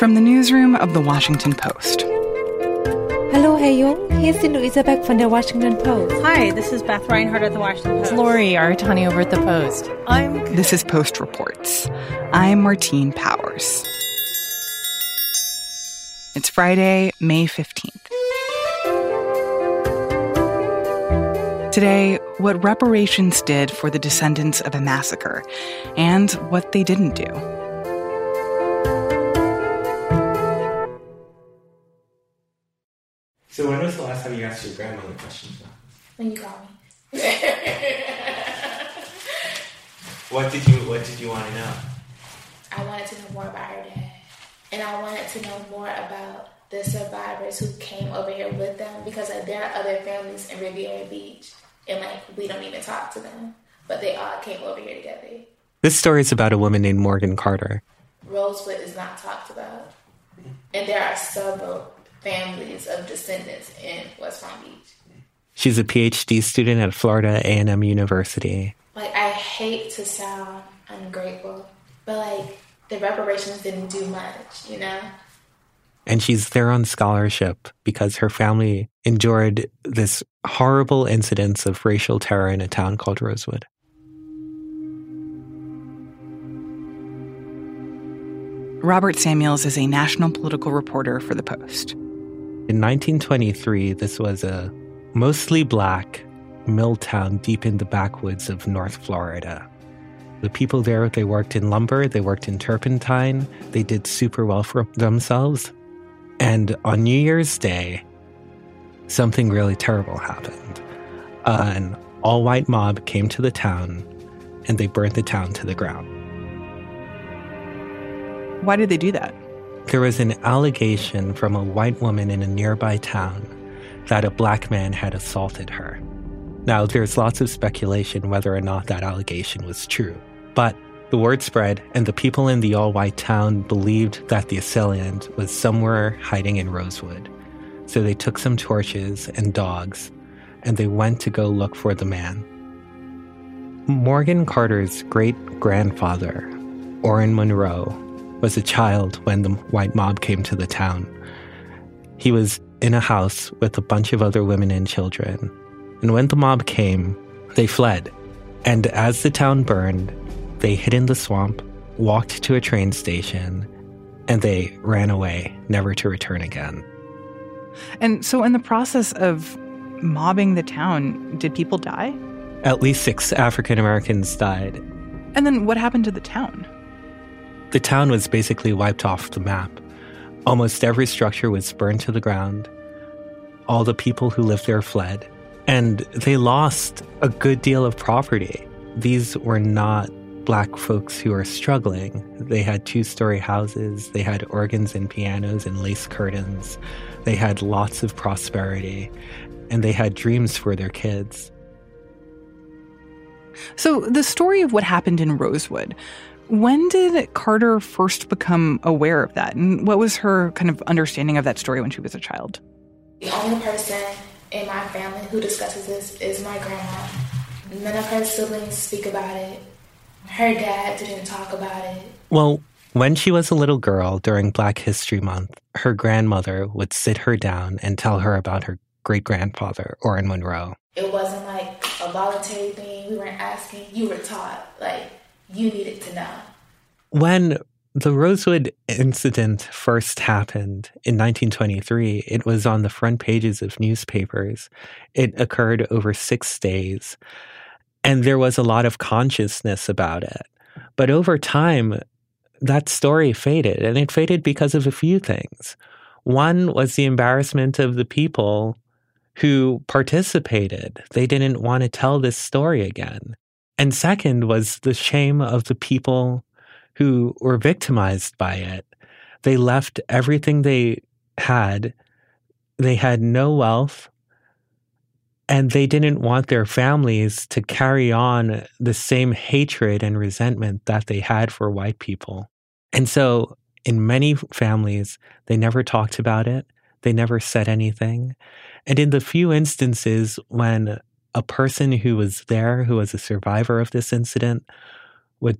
From the newsroom of The Washington Post. Hello, Herr Jung. Hier ist die Luisa Beck von der Washington Post. Hi, this is Beth Reinhardt at the Washington Post. It's Lori Aratani over at the Post. I'm. This is Post Reports. I'm Martine Powers. It's Friday, May 15th. Today, what reparations did for the descendants of a massacre and what they didn't do. Time you asked your grandmother questions? When you call me. What did you What did you want to know? I wanted to know more about her dad. And I wanted to know more about the survivors who came over here with them because like, there are other families in Riviera Beach and like we don't even talk to them. But they all came over here together. This story is about a woman named Morgan Carter. Rosewood is not talked about. And there are several families of descendants in West Palm Beach. She's a PhD student at Florida A&M University. Like I hate to sound ungrateful, but like the reparations didn't do much, you know? And she's there on scholarship because her family endured this horrible incidents of racial terror in a town called Rosewood. Robert Samuels is a national political reporter for The Post. In 1923, this was a mostly black mill town deep in the backwoods of North Florida. The people there, they worked in lumber, they worked in turpentine, they did super well for themselves. And on New Year's Day, something really terrible happened. Uh, an all white mob came to the town and they burned the town to the ground. Why did they do that? There was an allegation from a white woman in a nearby town that a black man had assaulted her. Now, there's lots of speculation whether or not that allegation was true, but the word spread, and the people in the all white town believed that the assailant was somewhere hiding in Rosewood. So they took some torches and dogs, and they went to go look for the man. Morgan Carter's great grandfather, Orrin Monroe, was a child when the white mob came to the town. He was in a house with a bunch of other women and children. And when the mob came, they fled. And as the town burned, they hid in the swamp, walked to a train station, and they ran away, never to return again. And so, in the process of mobbing the town, did people die? At least six African Americans died. And then what happened to the town? The town was basically wiped off the map. Almost every structure was burned to the ground. All the people who lived there fled. And they lost a good deal of property. These were not black folks who were struggling. They had two story houses, they had organs and pianos and lace curtains, they had lots of prosperity, and they had dreams for their kids. So, the story of what happened in Rosewood, when did Carter first become aware of that? And what was her kind of understanding of that story when she was a child? The only person in my family who discusses this is my grandma. None of her siblings speak about it. Her dad didn't talk about it. Well, when she was a little girl during Black History Month, her grandmother would sit her down and tell her about her great grandfather, Orrin Monroe. It wasn't like a voluntary thing. We weren't asking. You were taught. Like, you needed to know. When the Rosewood incident first happened in 1923, it was on the front pages of newspapers. It occurred over six days, and there was a lot of consciousness about it. But over time, that story faded, and it faded because of a few things. One was the embarrassment of the people who participated. They didn't want to tell this story again. And second was the shame of the people who were victimized by it. They left everything they had. They had no wealth. And they didn't want their families to carry on the same hatred and resentment that they had for white people. And so, in many families, they never talked about it. They never said anything. And in the few instances when a person who was there, who was a survivor of this incident, would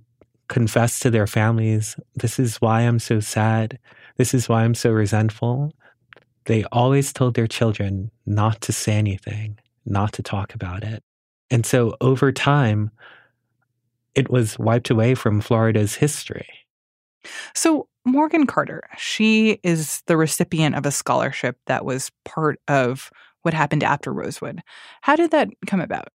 confess to their families, This is why I'm so sad. This is why I'm so resentful. They always told their children not to say anything, not to talk about it. And so over time, it was wiped away from Florida's history. So, Morgan Carter, she is the recipient of a scholarship that was part of what happened after Rosewood. How did that come about?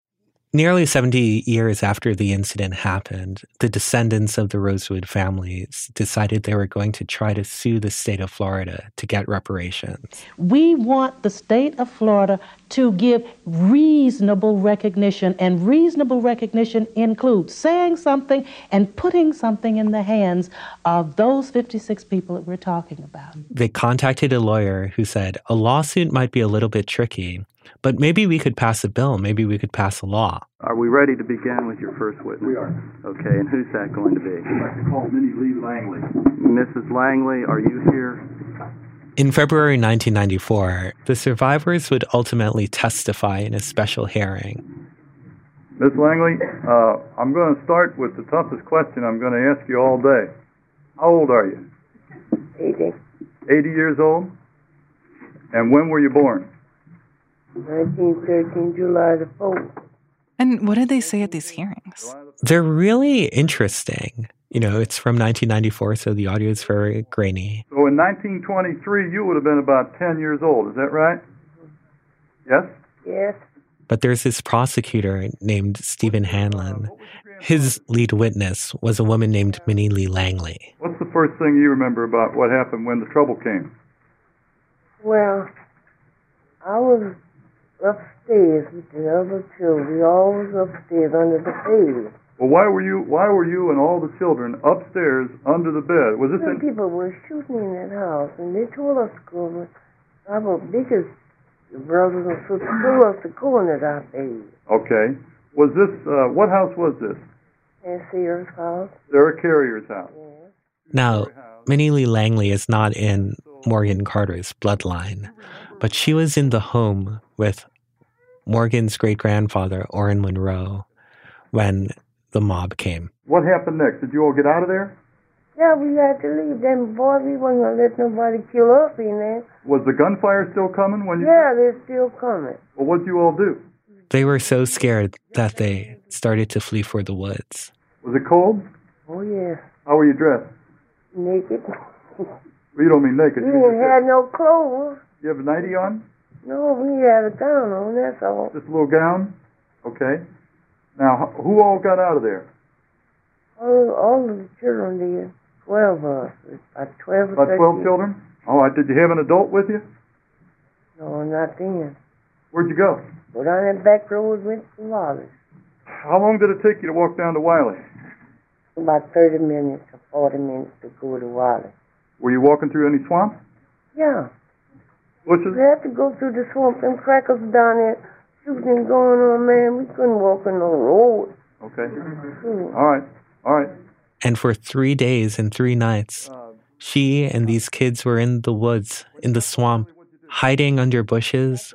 Nearly 70 years after the incident happened, the descendants of the Rosewood families decided they were going to try to sue the state of Florida to get reparations. We want the state of Florida to give reasonable recognition, and reasonable recognition includes saying something and putting something in the hands of those 56 people that we're talking about. They contacted a lawyer who said a lawsuit might be a little bit tricky, but maybe we could pass a bill, maybe we could pass a law. Are we ready to begin with your first witness? We are. Okay, and who's that going to be? I'd like to call Minnie Lee Langley. Mrs. Langley, are you here? In February 1994, the survivors would ultimately testify in a special hearing. Miss Langley, uh, I'm going to start with the toughest question I'm going to ask you all day. How old are you? 80. 80 years old? And when were you born? 1913, July the 4th. And what did they say at these hearings? They're really interesting. You know, it's from 1994, so the audio is very grainy. So in 1923, you would have been about 10 years old, is that right? Yes? Yes. But there's this prosecutor named Stephen Hanlon. His lead witness was a woman named Minnie Lee Langley. What's the first thing you remember about what happened when the trouble came? Well, I was upstairs with the other children. We all was upstairs under the bed. Well, why were you why were you and all the children upstairs under the bed? Was this Some in people were shooting in that house, and they told us to go. but Our biggest brothers and sisters told us to go into that bed. Okay. Was this uh, what house was this? And Sears house. Sarah Carrier's house. Yes. Now, Minnie Lee Langley is not in Morgan Carter's bloodline, but she was in the home with Morgan's great grandfather, Orrin Monroe, when the mob came. What happened next? Did you all get out of there? Yeah, we had to leave. Them boys, we wasn't gonna let nobody kill us in there. Was the gunfire still coming when you? Yeah, they're still coming. Well, what'd you all do? They were so scared that they started to flee for the woods. Was it cold? Oh yeah, How were you dressed? naked. Well, you don't mean naked. We You, didn't have no clothes. you have a nightie on? No, we had a gown on. That's all. Just a little gown? Okay. Now, who all got out of there? All, all the children did. Twelve of us. About twelve or About 12 13. children? Oh, all right. Did you have an adult with you? No, not then. Where'd you go? But on that back road went to Wallace. How long did it take you to walk down to Wiley? About thirty minutes or forty minutes to go to Wiley. Were you walking through any swamp? Yeah. Bushes? We had to go through the swamp. Them crackers down there shooting going on, man. We couldn't walk on no road. Okay. Hmm. All right. All right. And for three days and three nights, she and these kids were in the woods, in the swamp, hiding under bushes,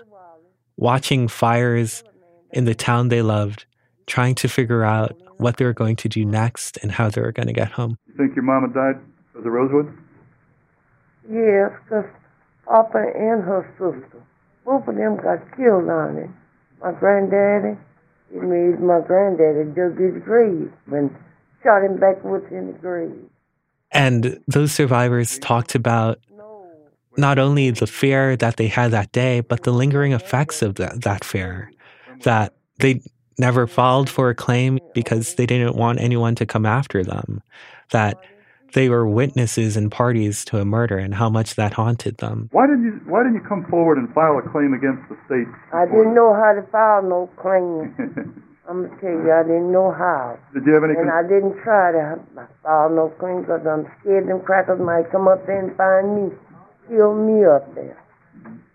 watching fires in the town they loved, trying to figure out what they were going to do next and how they were going to get home. You think your mama died of the Rosewood? Yes, 'cause Papa and her sister, both of them got killed on it. My granddaddy, it made my granddaddy dug his grave and shot him backwards in the grave. And those survivors talked about not only the fear that they had that day, but the lingering effects of that, that fear. That they never filed for a claim because they didn't want anyone to come after them. That they were witnesses and parties to a murder and how much that haunted them. Why didn't you Why didn't you come forward and file a claim against the state? I didn't know how to file no claim. I'm gonna tell you, I didn't know how. Did you have any? And I didn't try to file no claim because I'm scared them crackers might come up there and find me, kill me up there.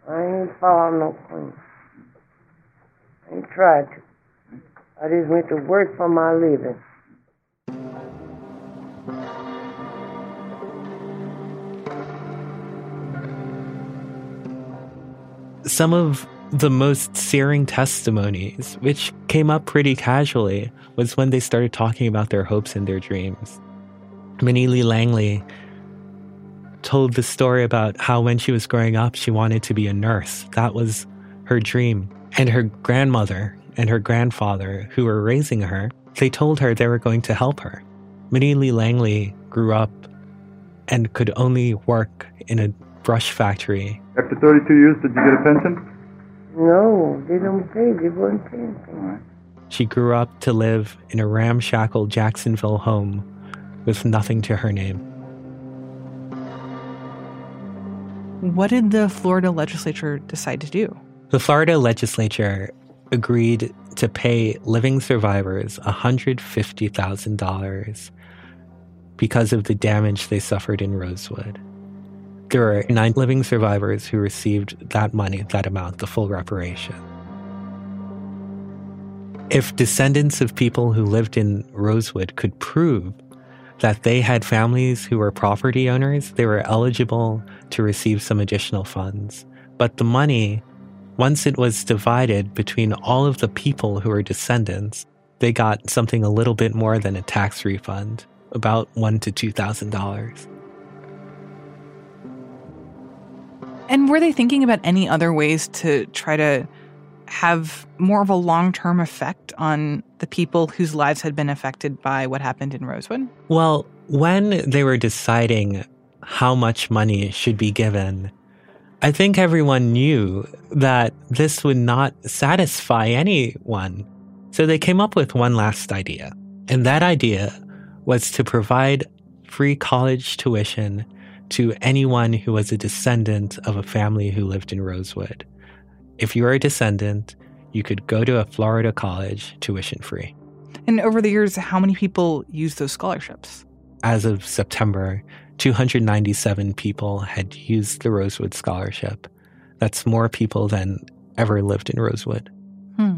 I ain't filed no claim. I ain't tried to. I just went to work for my living. Some of the most searing testimonies, which came up pretty casually, was when they started talking about their hopes and their dreams. Minnie Lee Langley told the story about how when she was growing up, she wanted to be a nurse. That was her dream. And her grandmother and her grandfather, who were raising her, they told her they were going to help her. Minnie Lee Langley grew up and could only work in a brush factory. After 32 years, did you get a pension? No, they don't pay. They wouldn't pay anything. She grew up to live in a ramshackle Jacksonville home with nothing to her name. What did the Florida legislature decide to do? The Florida legislature agreed to pay living survivors $150,000 because of the damage they suffered in Rosewood. There were nine living survivors who received that money, that amount, the full reparation. If descendants of people who lived in Rosewood could prove that they had families who were property owners, they were eligible to receive some additional funds. But the money, once it was divided between all of the people who were descendants, they got something a little bit more than a tax refund, about one to two thousand dollars. And were they thinking about any other ways to try to have more of a long term effect on the people whose lives had been affected by what happened in Rosewood? Well, when they were deciding how much money should be given, I think everyone knew that this would not satisfy anyone. So they came up with one last idea. And that idea was to provide free college tuition to anyone who was a descendant of a family who lived in Rosewood. If you were a descendant, you could go to a Florida college tuition free. And over the years, how many people used those scholarships? As of September, 297 people had used the Rosewood Scholarship. That's more people than ever lived in Rosewood. Hmm.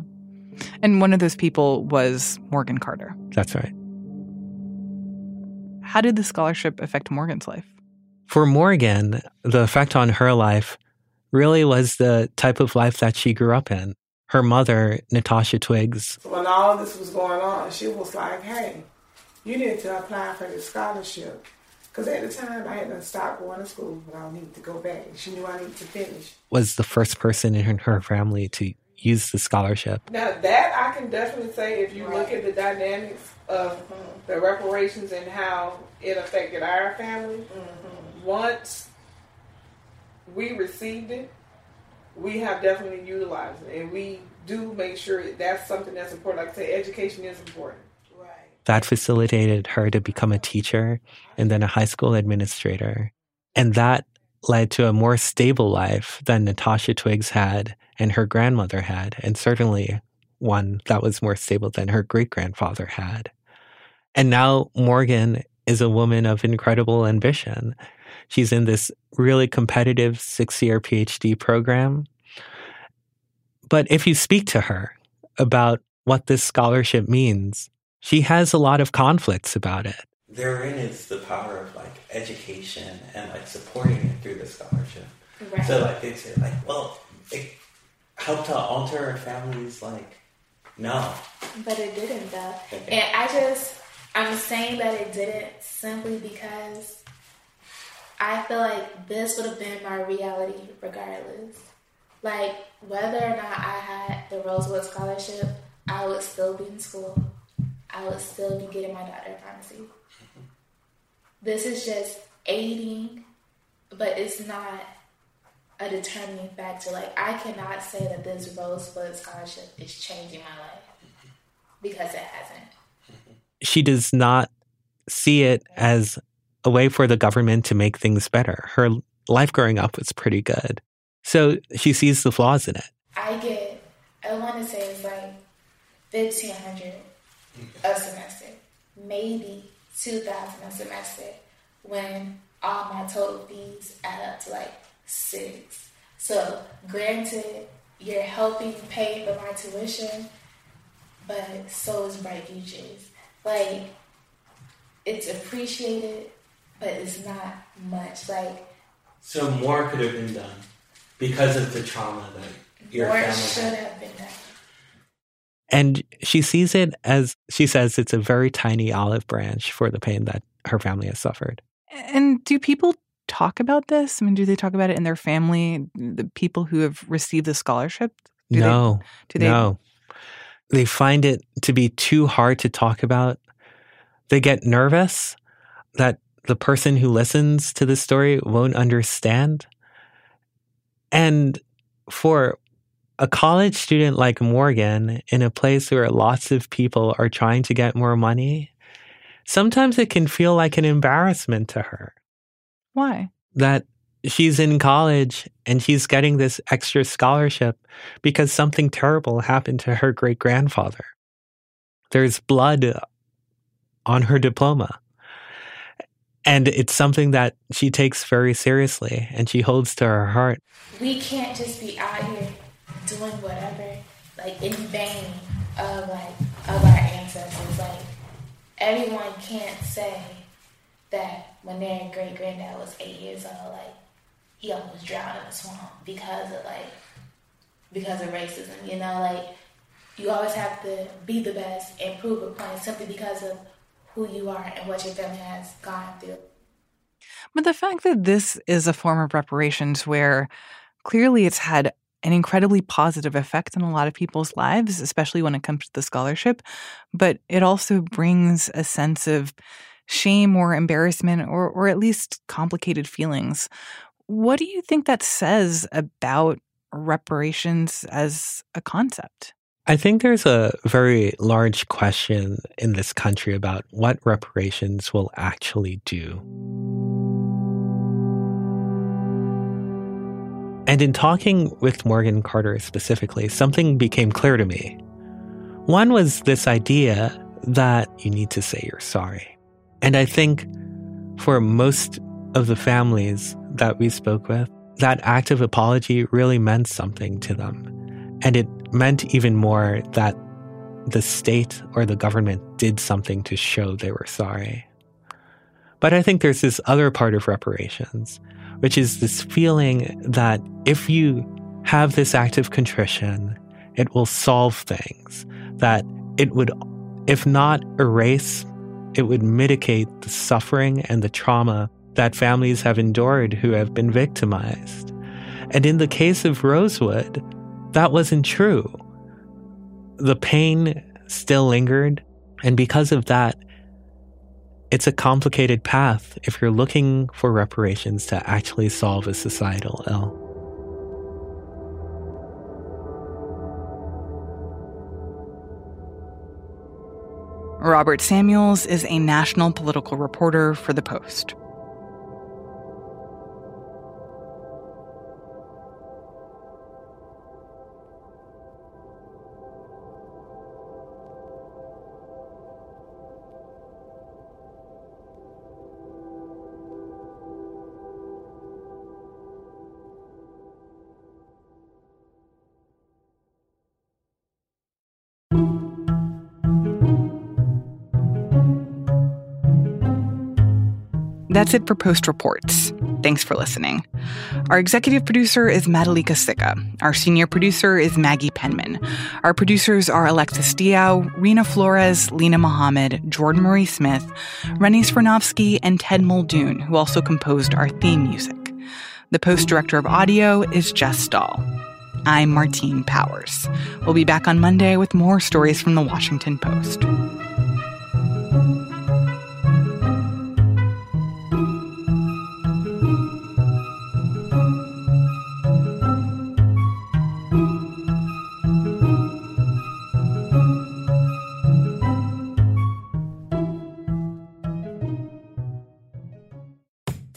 And one of those people was Morgan Carter. That's right. How did the scholarship affect Morgan's life? For Morgan, the effect on her life really was the type of life that she grew up in. Her mother, Natasha Twiggs, when all this was going on, she was like, hey, you need to apply for this scholarship. Because at the time, I had to stop going to school, but I needed to go back. She knew I needed to finish. was the first person in her family to use the scholarship. Now, that I can definitely say, if you look at the dynamics of the reparations and how it affected our family, mm-hmm. Once we received it, we have definitely utilized it. And we do make sure that's something that's important. Like I say, education is important. That facilitated her to become a teacher and then a high school administrator. And that led to a more stable life than Natasha Twiggs had and her grandmother had, and certainly one that was more stable than her great grandfather had. And now Morgan is a woman of incredible ambition. She's in this really competitive six year PhD program. But if you speak to her about what this scholarship means, she has a lot of conflicts about it. Therein is the power of like education and like supporting it through the scholarship. Right. So like they say like, well, it helped to alter our families like no. But it didn't though. Okay. And I just I'm saying that it didn't simply because I feel like this would have been my reality regardless. Like whether or not I had the Rosewood scholarship, I would still be in school. I would still be getting my doctorate of pharmacy. This is just aiding, but it's not a determining factor. Like I cannot say that this Rosewood scholarship is changing my life because it hasn't. She does not see it as a way for the government to make things better. Her life growing up was pretty good. So she sees the flaws in it. I get, I want to say it's like fifteen hundred a semester, maybe two thousand a semester, when all my total fees add up to like six. So granted, you're helping pay for my tuition, but so is Bright Futures. Like it's appreciated, but it's not much. Like So more could have been done because of the trauma that your more family should had. have been done. And she sees it as, she says, it's a very tiny olive branch for the pain that her family has suffered. And do people talk about this? I mean, do they talk about it in their family, the people who have received the scholarship? Do no. They, do they? No. They find it to be too hard to talk about. They get nervous that the person who listens to this story won't understand. And for a college student like Morgan in a place where lots of people are trying to get more money, sometimes it can feel like an embarrassment to her. Why? That she's in college and she's getting this extra scholarship because something terrible happened to her great grandfather. There's blood on her diploma. And it's something that she takes very seriously and she holds to her heart. We can't just be out here doing whatever, like in vain of like of our ancestors. Like everyone can't say that when their great granddad was eight years old, like he almost drowned in a swamp because of like because of racism. You know, like you always have to be the best and prove a point simply because of who you are and what your family has gone through. But the fact that this is a form of reparations where clearly it's had an incredibly positive effect on a lot of people's lives, especially when it comes to the scholarship, but it also brings a sense of shame or embarrassment or or at least complicated feelings. What do you think that says about reparations as a concept? I think there's a very large question in this country about what reparations will actually do. And in talking with Morgan Carter specifically, something became clear to me. One was this idea that you need to say you're sorry. And I think for most of the families that we spoke with, that act of apology really meant something to them. And it meant even more that the state or the government did something to show they were sorry. But I think there's this other part of reparations, which is this feeling that if you have this act of contrition, it will solve things, that it would, if not erase, it would mitigate the suffering and the trauma that families have endured who have been victimized. And in the case of Rosewood, that wasn't true. The pain still lingered, and because of that, it's a complicated path if you're looking for reparations to actually solve a societal ill. Robert Samuels is a national political reporter for The Post. That's it for Post Reports. Thanks for listening. Our executive producer is Madhulika Sikka. Our senior producer is Maggie Penman. Our producers are Alexis Diao, Reena Flores, Linah Mohammad, Jordan Marie Smith, Rennie Svirnovskiy, and Ted Muldoon, who also composed our theme music. The Post director of audio is Jess Stahl. I'm Martine Powers. We'll be back on Monday with more stories from the Washington Post.